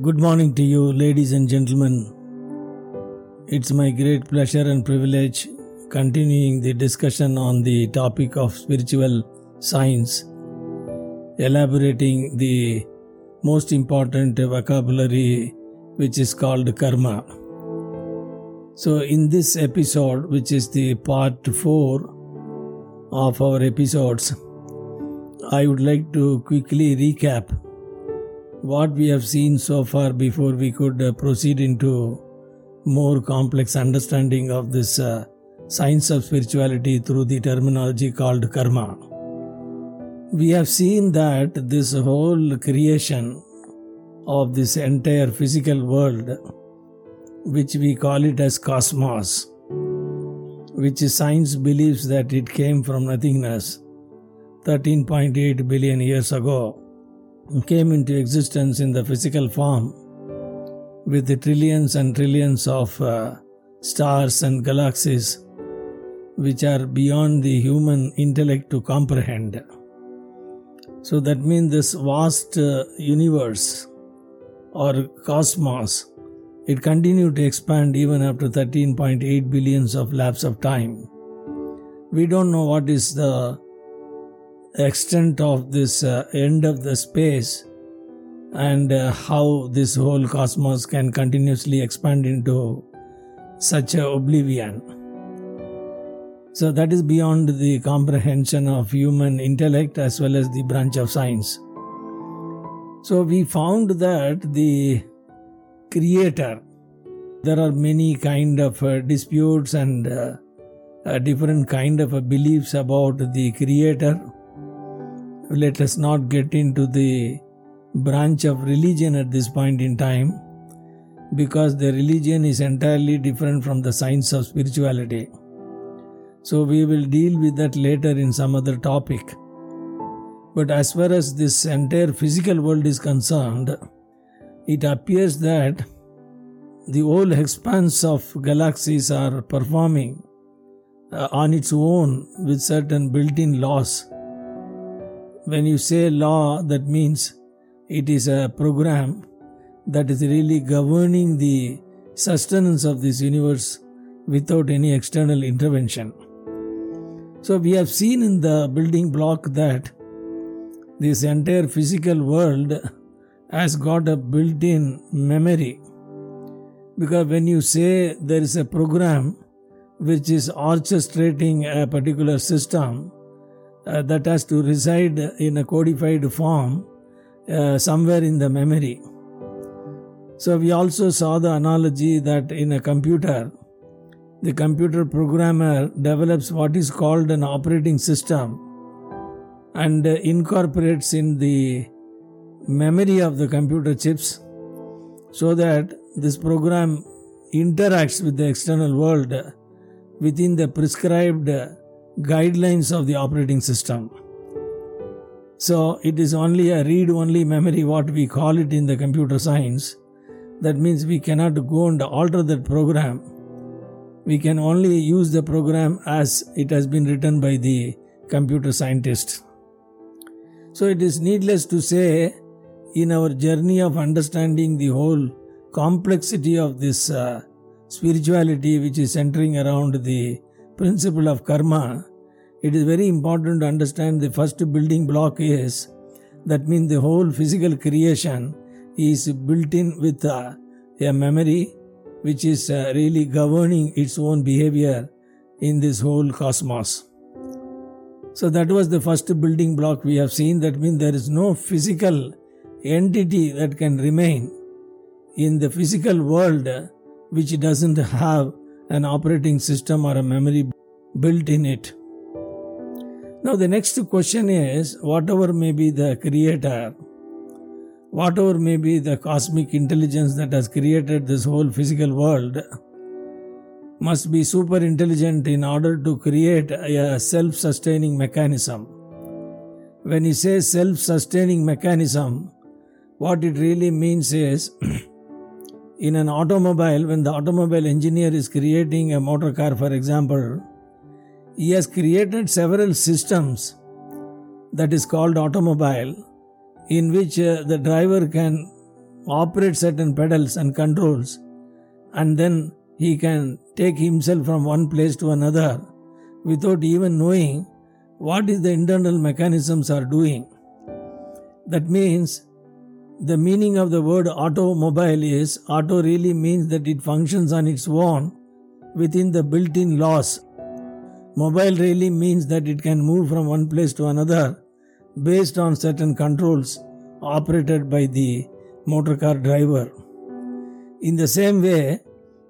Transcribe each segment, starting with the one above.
Good morning to you, ladies and gentlemen. It's my great pleasure and privilege continuing the discussion on the topic of spiritual science, elaborating the most important vocabulary which is called karma. So, in this episode, which is the part 4 of our episodes, I would like to quickly recap what we have seen so far before we could uh, proceed into more complex understanding of this uh, science of spirituality through the terminology called karma. We have seen that this whole creation of this entire physical world, which we call it as cosmos, which science believes that it came from nothingness 13.8 billion years ago, came into existence in the physical form with the trillions and trillions of uh, stars and galaxies which are beyond the human intellect to comprehend. So that means this vast uh, universe or cosmos, it continued to expand even after 13.8 billions of lapse of time. We don't know what is the extent of this uh, end of the space and uh, how this whole cosmos can continuously expand into such a oblivion. So that is beyond the comprehension of human intellect as well as the branch of science. So we found that the creator, there are many kind of uh, disputes and uh, uh, different kind of uh, beliefs about the creator. Let us not get into the branch of religion at this point in time because the religion is entirely different from the science of spirituality. So we will deal with that later in some other topic. But as far as this entire physical world is concerned, it appears that the whole expanse of galaxies are performing uh, on its own with certain built in laws. When you say law, that means it is a program that is really governing the sustenance of this universe without any external intervention. So, we have seen in the building block that this entire physical world has got a built in memory. Because when you say there is a program which is orchestrating a particular system uh, that has to reside in a codified form uh, somewhere in the memory. So, we also saw the analogy that in a computer, the computer programmer develops what is called an operating system and incorporates in the memory of the computer chips so that this program interacts with the external world within the prescribed guidelines of the operating system. So it is only a read only memory, what we call it in the computer science. That means we cannot go and alter that program we can only use the program as it has been written by the computer scientist. So it is needless to say, in our journey of understanding the whole complexity of this uh, spirituality, which is centering around the principle of karma, it is very important to understand the first building block is that means the whole physical creation is built in with uh, a memory which is uh, really governing its own behavior in this whole cosmos. So that was the first building block we have seen. That means there is no physical entity that can remain in the physical world which doesn't have an operating system or a memory built in it. Now, the next question is whatever may be the creator, whatever may be the cosmic intelligence that has created this whole physical world, must be super intelligent in order to create a self sustaining mechanism. When you say self sustaining mechanism, what it really means is in an automobile, when the automobile engineer is creating a motor car, for example, he has created several systems that is called automobile in which uh, the driver can operate certain pedals and controls, and then he can take himself from one place to another without even knowing what is the internal mechanisms are doing. That means the meaning of the word automobile is auto really means that it functions on its own within the built in laws. Mobile really means that it can move from one place to another based on certain controls operated by the motor car driver. In the same way,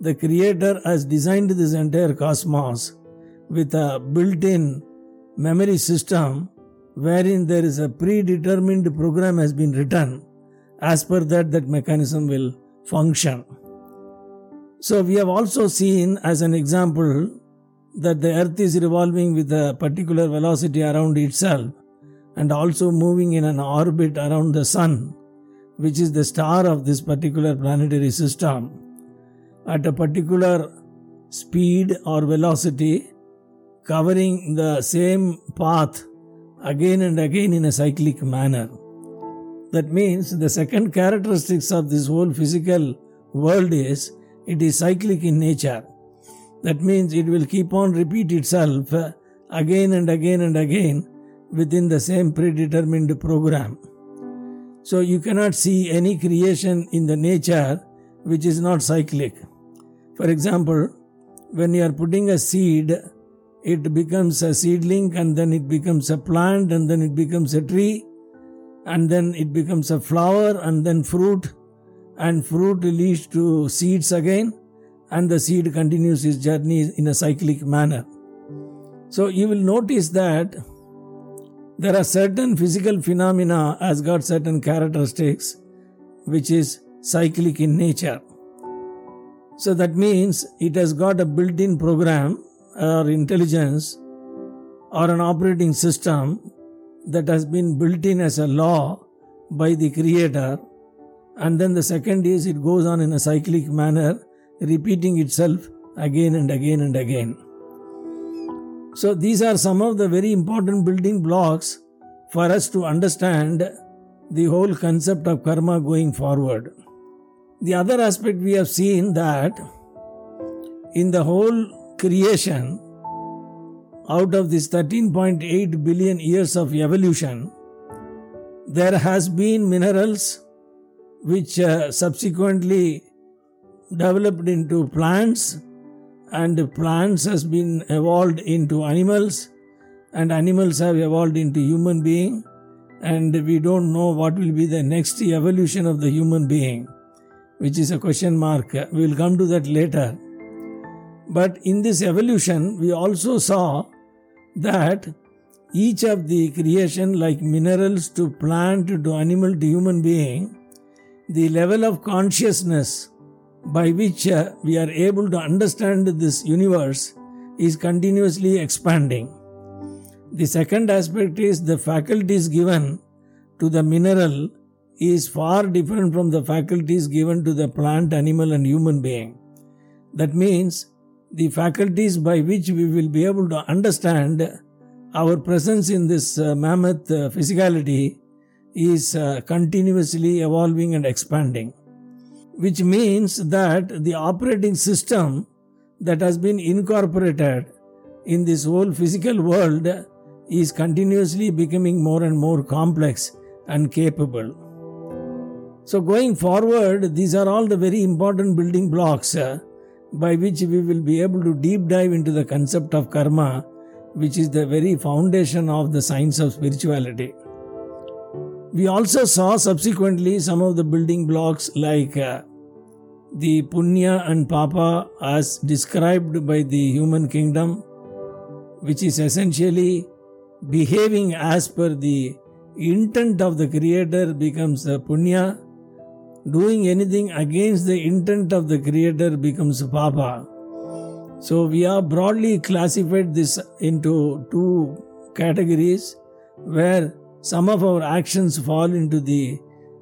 the Creator has designed this entire cosmos with a built in memory system wherein there is a predetermined program has been written as per that that mechanism will function so we have also seen as an example that the earth is revolving with a particular velocity around itself and also moving in an orbit around the sun which is the star of this particular planetary system at a particular speed or velocity covering the same path again and again in a cyclic manner that means the second characteristics of this whole physical world is it is cyclic in nature. That means it will keep on repeat itself uh, again and again and again within the same predetermined program. So you cannot see any creation in the nature which is not cyclic. For example, when you are putting a seed, it becomes a seedling and then it becomes a plant and then it becomes a tree and then it becomes a flower and then fruit and fruit leads to seeds again and the seed continues its journey in a cyclic manner. So you will notice that there are certain physical phenomena has got certain characteristics which is cyclic in nature. So that means it has got a built-in program or intelligence or an operating system that has been built in as a law by the creator and then the second is it goes on in a cyclic manner repeating itself again and again and again. So these are some of the very important building blocks for us to understand the whole concept of karma going forward. The other aspect we have seen that in the whole creation out of this 13.8 billion years of evolution, there has been minerals which uh, subsequently developed into plants and plants has been evolved into animals and animals have evolved into human being and we don't know what will be the next evolution of the human being which is a question mark. We will come to that later. But in this evolution we also saw that each of the creation like minerals to plant to animal to human being the level of consciousness by which uh, we are able to understand this universe is continuously expanding. The second aspect is the faculties given to the mineral is far different from the faculties given to the plant animal and human being. That means the faculties by which we will be able to understand our presence in this uh, mammoth uh, physicality is uh, continuously evolving and expanding, which means that the operating system that has been incorporated in this whole physical world is continuously becoming more and more complex and capable. So, going forward, these are all the very important building blocks uh, by which we will be able to deep dive into the concept of karma, which is the very foundation of the science of spirituality. We also saw subsequently some of the building blocks like uh, the punya and papa as described by the human kingdom, which is essentially behaving as per the intent of the creator becomes a punya doing anything against the intent of the creator becomes papa. So we have broadly classified this into two categories where some of our actions fall into the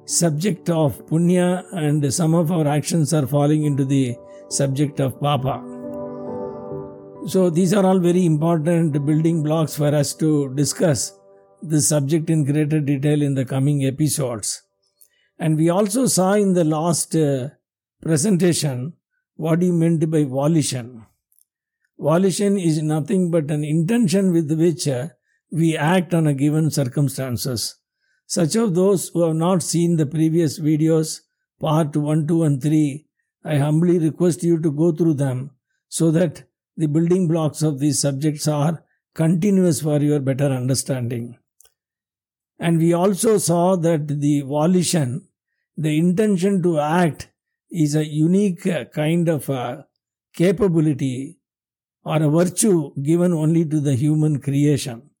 subject of punya and some of our actions are falling into the subject of papa. So these are all very important building blocks for us to discuss this subject in greater detail in the coming episodes. And we also saw in the last uh, presentation what he meant by volition. Volition is nothing but an intention with which uh, we act on a given circumstances. Such of those who have not seen the previous videos, part 1, 2 and 3, I humbly request you to go through them so that the building blocks of these subjects are continuous for your better understanding. And we also saw that the volition, the intention to act, is a unique kind of a capability or a virtue given only to the human creation.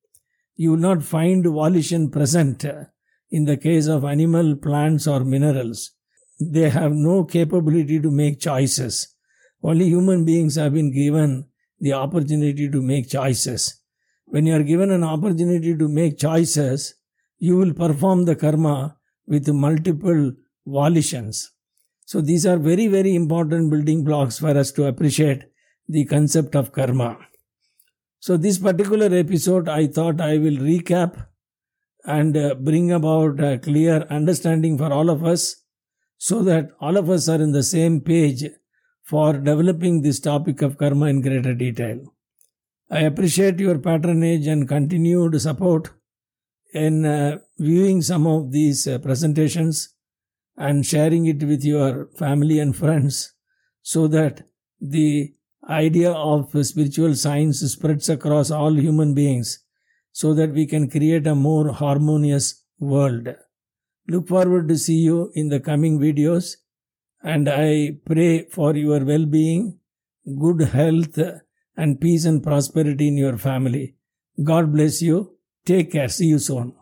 You will not find volition present in the case of animal, plants, or minerals. They have no capability to make choices. Only human beings have been given the opportunity to make choices. When you are given an opportunity to make choices, you will perform the karma with multiple volitions. So these are very, very important building blocks for us to appreciate the concept of karma. So this particular episode, I thought I will recap and uh, bring about a clear understanding for all of us so that all of us are in the same page for developing this topic of karma in greater detail. I appreciate your patronage and continued support in uh, viewing some of these uh, presentations and sharing it with your family and friends so that the idea of spiritual science spreads across all human beings so that we can create a more harmonious world. Look forward to see you in the coming videos and I pray for your well-being, good health and peace and prosperity in your family. God bless you. Take care. See you soon.